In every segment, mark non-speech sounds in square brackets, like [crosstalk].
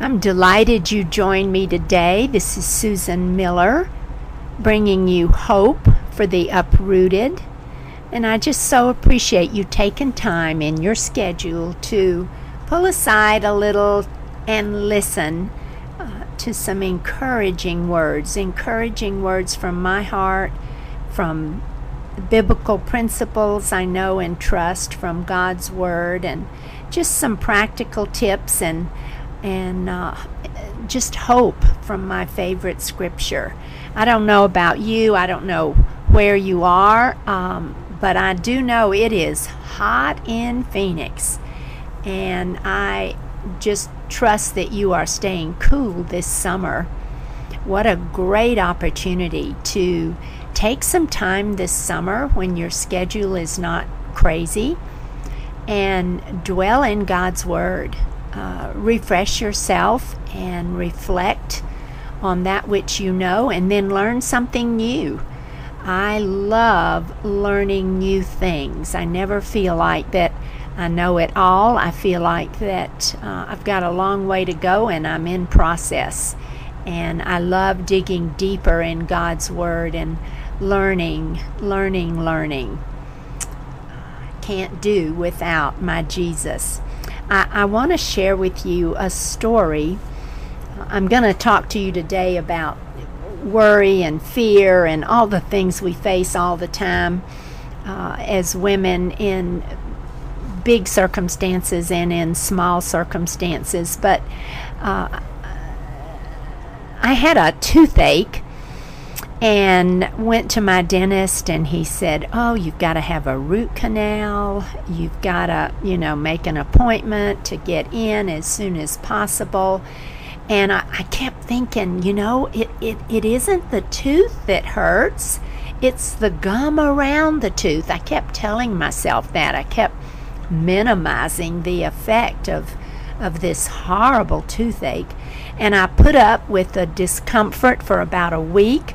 I'm delighted you joined me today. This is Susan Miller bringing you hope for the uprooted. And I just so appreciate you taking time in your schedule to pull aside a little and listen uh, to some encouraging words, encouraging words from my heart, from biblical principles I know and trust from God's Word, and just some practical tips and and uh, just hope from my favorite scripture. I don't know about you. I don't know where you are, um, but I do know it is hot in Phoenix, and I just trust that you are staying cool this summer. What a great opportunity to take some time this summer when your schedule is not crazy and dwell in God's Word. Uh, refresh yourself and reflect on that which you know and then learn something new. I love learning new things. I never feel like that I know it all. I feel like that uh, I've got a long way to go and I'm in process. And I love digging deeper in God's Word and learning, learning, learning. Can't do without my Jesus. I, I want to share with you a story. I'm going to talk to you today about worry and fear and all the things we face all the time uh, as women in big circumstances and in small circumstances. But uh, I had a toothache and went to my dentist and he said oh you've got to have a root canal. You've got to you know make an appointment to get in as soon as possible. And i, I kept thinking you know it, it, it isn't the tooth that hurts. It's the gum around the tooth. I kept telling myself that. I kept minimizing the effect of of this horrible toothache. And I put up with the discomfort for about a week.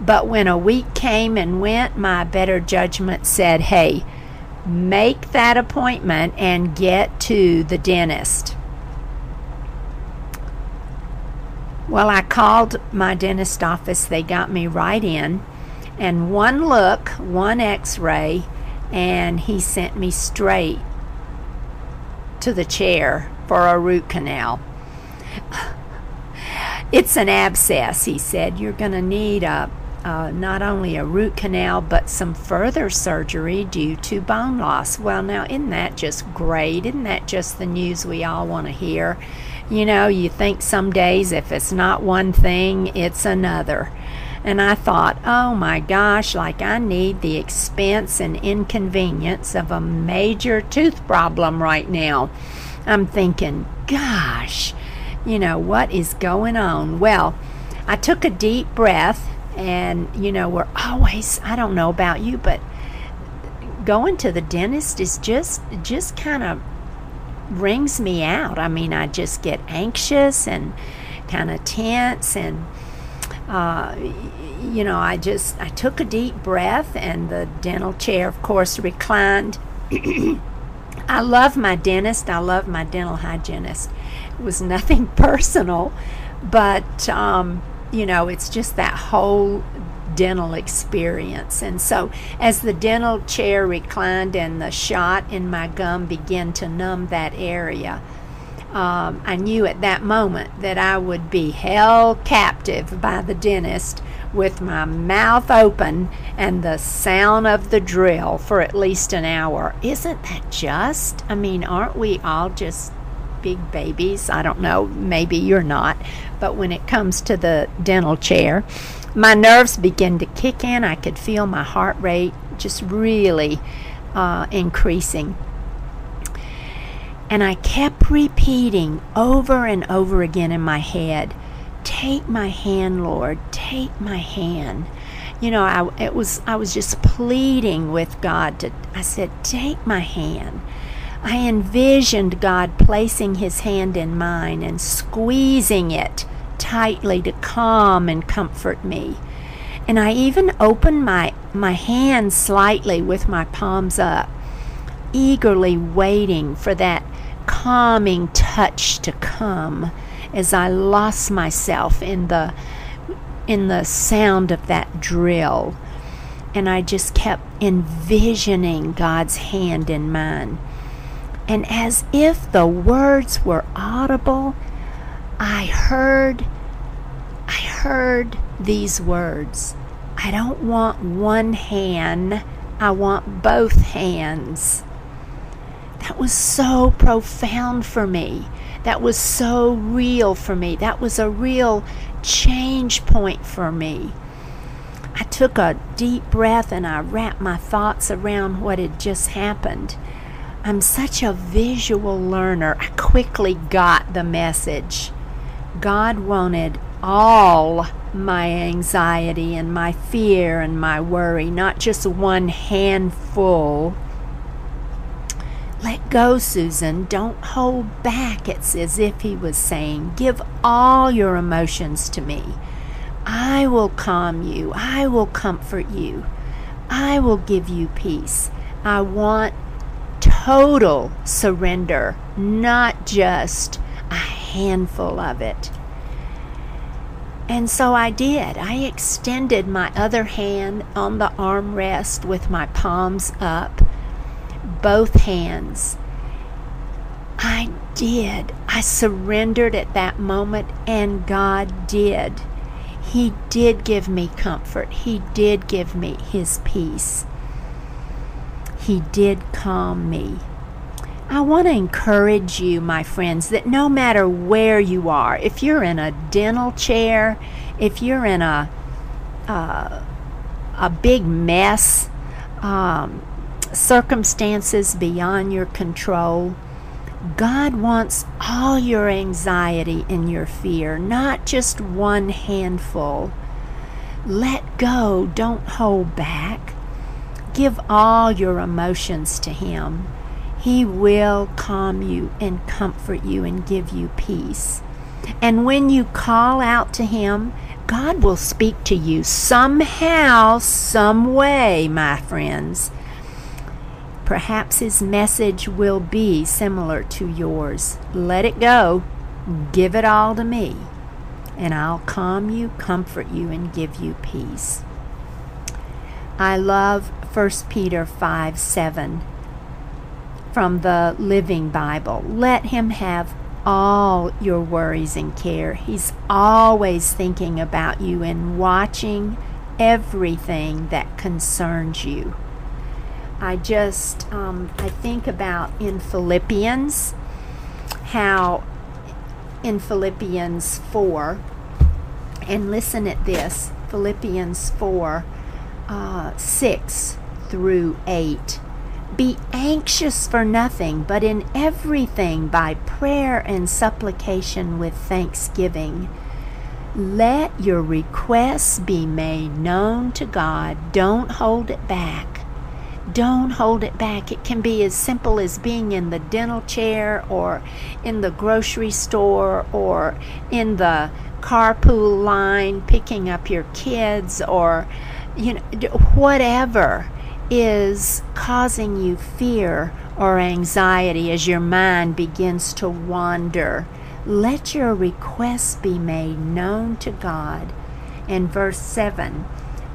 But when a week came and went, my better judgment said, hey, make that appointment and get to the dentist. Well, I called my dentist office. They got me right in. And one look, one x ray, and he sent me straight to the chair for a root canal. [sighs] It's an abscess, he said. You're going to need a, uh, not only a root canal, but some further surgery due to bone loss. Well, now, isn't that just great? Isn't that just the news we all want to hear? You know, you think some days if it's not one thing, it's another. And I thought, oh my gosh, like I need the expense and inconvenience of a major tooth problem right now. I'm thinking, gosh, you know, what is going on? Well, I took a deep breath, and, you know, we're always, I don't know about you, but going to the dentist is just, just kind of wrings me out. I mean, I just get anxious and kind of tense and uh, you know, I just I took a deep breath, and the dental chair, of course, reclined. [clears throat] I love my dentist. I love my dental hygienist. It was nothing [laughs] personal, but um, you know, it's just that whole dental experience. And so, as the dental chair reclined and the shot in my gum began to numb that area, um, I knew at that moment that I would be held captive by the dentist with my mouth open and the sound of the drill for at least an hour. Isn't that just? I mean, aren't we all just big babies? I don't know, maybe you're not, but when it comes to the dental chair, my nerves begin to kick in. I could feel my heart rate just really uh, increasing. And I kept repeating over and over again in my head, Take my hand, Lord, take my hand. You know, I it was I was just pleading with God to I said, Take my hand. I envisioned God placing his hand in mine and squeezing it tightly to calm and comfort me. And I even opened my, my hand slightly with my palms up, eagerly waiting for that calming touch to come as I lost myself in the in the sound of that drill. And I just kept envisioning God's hand in mine. And as if the words were audible, I heard I heard these words. I don't want one hand, I want both hands. That was so profound for me. That was so real for me. That was a real change point for me. I took a deep breath and I wrapped my thoughts around what had just happened. I'm such a visual learner. I quickly got the message. God wanted all my anxiety and my fear and my worry, not just one handful. Let go, Susan. Don't hold back. It's as if he was saying, Give all your emotions to me. I will calm you. I will comfort you. I will give you peace. I want total surrender, not just a handful of it. And so I did. I extended my other hand on the armrest with my palms up, both hands. I did. I surrendered at that moment, and God did. He did give me comfort. He did give me His peace. He did calm me. I want to encourage you, my friends, that no matter where you are, if you're in a dental chair, if you're in a uh, a big mess, um, circumstances beyond your control, God wants all your anxiety and your fear, not just one handful. Let go, don't hold back. Give all your emotions to Him. He will calm you and comfort you and give you peace. And when you call out to Him, God will speak to you somehow, some way, my friends. Perhaps His message will be similar to yours. Let it go. Give it all to me, and I'll calm you, comfort you, and give you peace. I love 1 Peter 5 7 from the Living Bible. Let Him have all your worries and care. He's always thinking about you and watching everything that concerns you. I just, um, I think about in Philippians how in Philippians 4, and listen at this Philippians 4 uh, 6 through 8 be anxious for nothing, but in everything by prayer and supplication with thanksgiving. Let your requests be made known to God. Don't hold it back. Don't hold it back. It can be as simple as being in the dental chair or in the grocery store or in the carpool line picking up your kids or you know whatever is causing you fear or anxiety as your mind begins to wander, let your requests be made known to God. And verse 7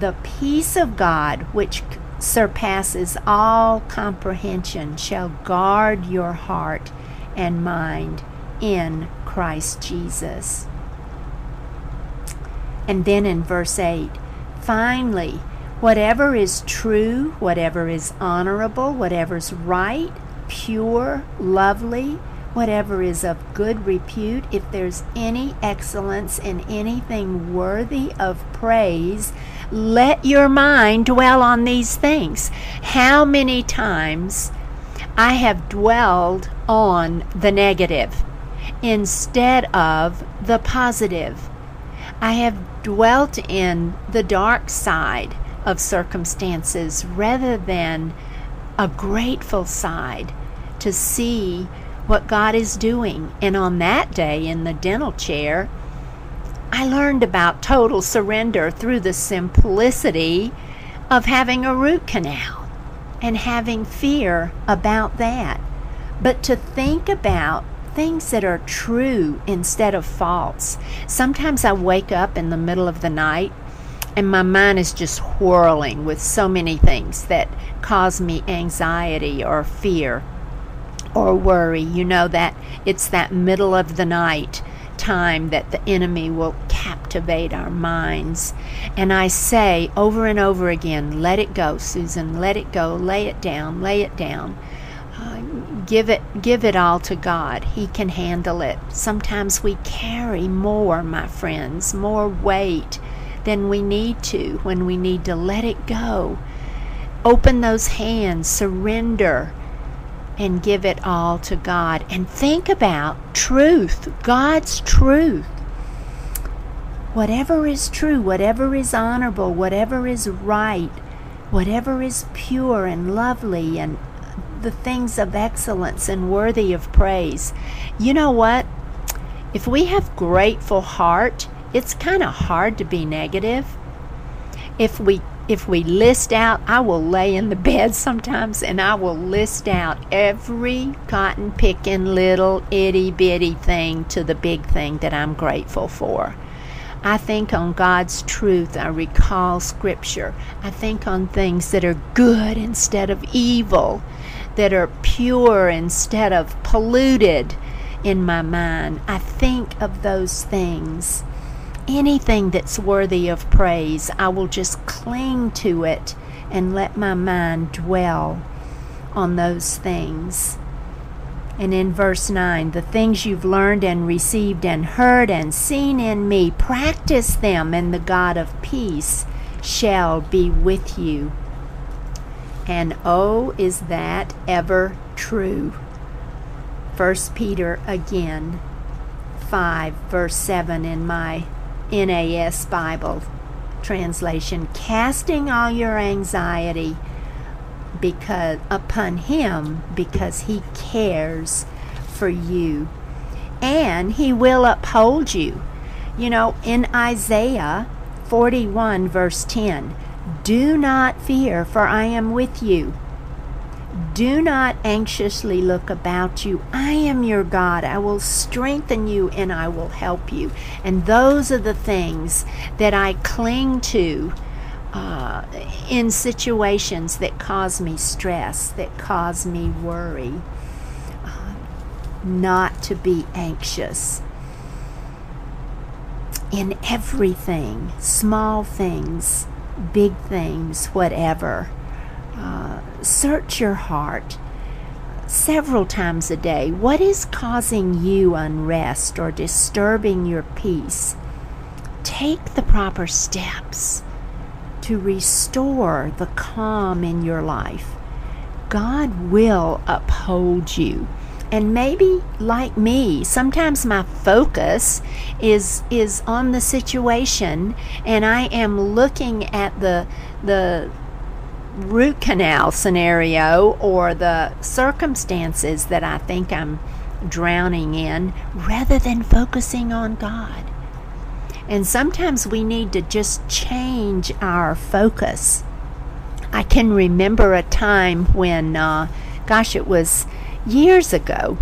The peace of God, which surpasses all comprehension, shall guard your heart and mind in Christ Jesus. And then in verse 8, finally, Whatever is true, whatever is honorable, whatever's right, pure, lovely, whatever is of good repute, if there's any excellence in anything worthy of praise, let your mind dwell on these things. How many times I have dwelled on the negative instead of the positive. I have dwelt in the dark side of circumstances rather than a grateful side to see what God is doing. And on that day in the dental chair, I learned about total surrender through the simplicity of having a root canal and having fear about that. But to think about things that are true instead of false. Sometimes I wake up in the middle of the night and my mind is just whirling with so many things that cause me anxiety or fear or worry. You know that it's that middle of the night time that the enemy will captivate our minds. And I say over and over again, let it go, Susan, let it go, lay it down, lay it down. Give it give it all to God. He can handle it. Sometimes we carry more, my friends, more weight than we need to when we need to let it go. Open those hands, surrender and give it all to God. And think about truth, God's truth. Whatever is true, whatever is honorable, whatever is right, whatever is pure and lovely, and the things of excellence and worthy of praise. You know what? If we have grateful heart, it's kind of hard to be negative. If we if we list out, I will lay in the [laughs] bed sometimes and I will list out every cotton picking little itty bitty thing to the big thing that I'm grateful for. I think on God's truth. I recall scripture. I think on things that are good instead of evil, that are pure instead of polluted in my mind. I think of those things anything that's worthy of praise, I will just cling to it and let my mind dwell on those things. And in verse 9, the things you've learned and received and heard and seen in me, practice them, and the God of peace shall be with you. And oh, is that ever true? 1 Peter again, 5, verse 7 in my NAS Bible translation, casting all your anxiety because upon him because he cares for you and he will uphold you. You know, in Isaiah 41 verse 10, do not fear for I am with you. Do not anxiously look about you. I am your God. I will strengthen you and I will help you. And those are the things that I cling to uh, in situations that cause me stress, that cause me worry. Uh, not to be anxious in everything, small things, big things, whatever. Uh, search your heart several times a day. What is causing you unrest or disturbing your peace? Take the proper steps to restore the calm in your life. God will uphold you. And maybe like me, sometimes my focus is is on the situation and I am looking at the the root canal scenario or the circumstances that I think I'm drowning in rather than focusing on God. And sometimes we need to just change our focus. I can remember a time when, uh, gosh, it was years ago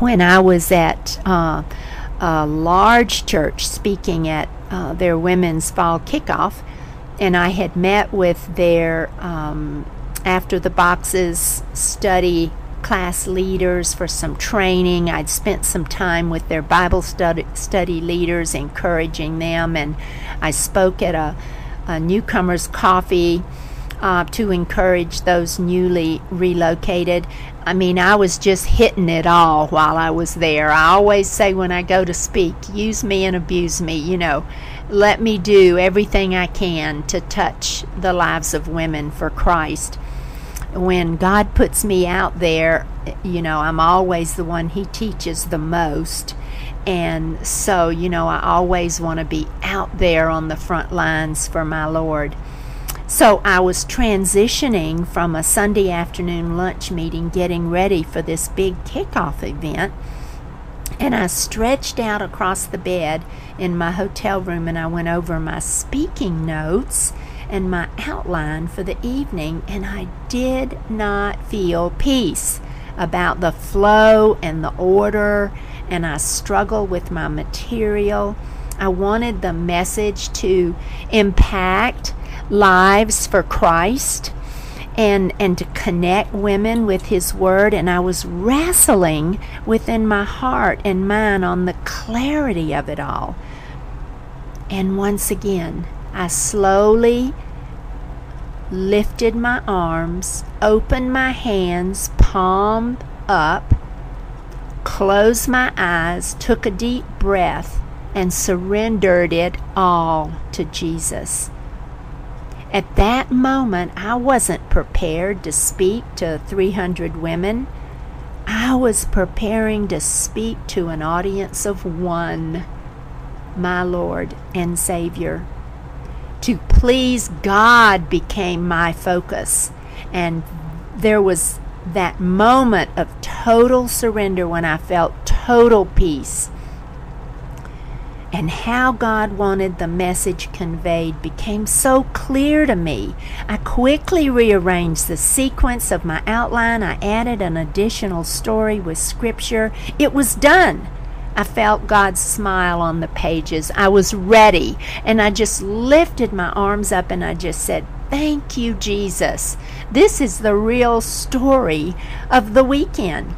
when I was at uh, a large church speaking at uh, their women's fall kickoff and I had met with their um, after the boxes study class leaders for some training. I'd spent some time with their Bible study, study leaders, encouraging them, and I spoke at a, a newcomers' coffee uh, to encourage those newly relocated. I mean, I was just hitting it all while I was there. I always say when I go to speak, use me and abuse me, you know let me do everything I can to touch the lives of women for Christ. When God puts me out there, you know, I'm always the one He teaches the most. And so, you know, I always want to be out there on the front lines for my Lord. So I was transitioning from a Sunday afternoon lunch meeting, getting ready for this big kickoff event and I stretched out across the bed in my hotel room and I went over my speaking notes and my outline for the evening, and I did not feel peace. about the flow and the order, and I struggle with my material. I wanted the message to impact lives for Christ and and to connect women with his word and I was wrestling within my heart and mind on the clarity of it all. And once again, I slowly lifted my arms, opened my hands, palm up, closed my eyes, took a deep breath, and surrendered it all to Jesus. At that moment, I wasn't prepared to speak to 300 women. I was preparing to speak to an audience of one, my Lord and Savior. To please God became my focus. And there was that moment of total surrender when I felt total peace and how God wanted the message conveyed became so clear to me. I quickly rearranged the sequence of my outline. I added an additional story with scripture. It was done. I felt God's smile on the pages. I was ready, and I just lifted my arms up and I just said, Thank you, Jesus. This is the real story of the weekend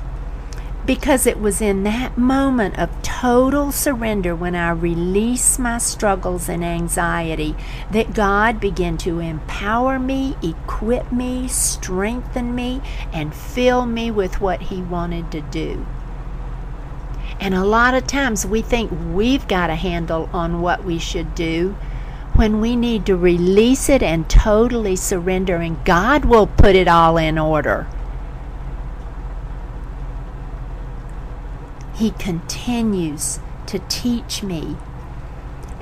because it was in that moment of total surrender when I released my struggles and anxiety that God began to empower me, equip me, strengthen me, and fill me with what He wanted to do. And a lot of times we think we've got a handle on what we should do when we need to release it and totally surrender, and God will put it all in order. He continues to teach me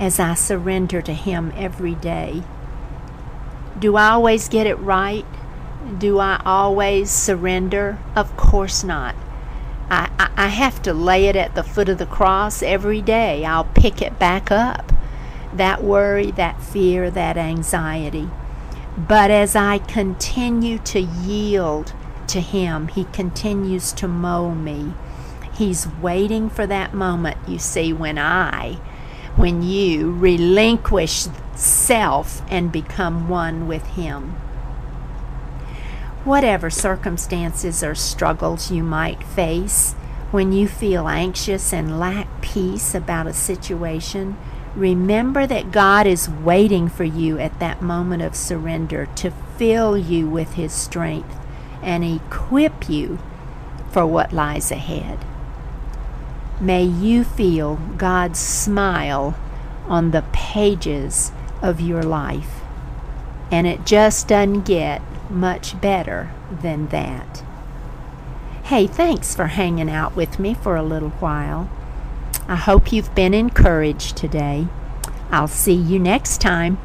as I surrender to Him every day. Do I always get it right? Do I always surrender? Of course not. I, I, I, have to lay it at the foot of the cross every day. I'll pick it back up. That worry, that fear, that anxiety. But as I continue to yield to Him, He continues to mow me. He's waiting for that moment, you see, when I, when you relinquish self and become one with Him. Whatever circumstances or struggles you might face, when you feel anxious and lack peace about a situation, remember that God is waiting for you at that moment of surrender to fill you with His strength and equip you for what lies ahead. May you feel God's smile on the pages of your life. And it just doesn't get much better than that. Hey, thanks for hanging out with me for a little while. I hope you've been encouraged today. I'll see you next time.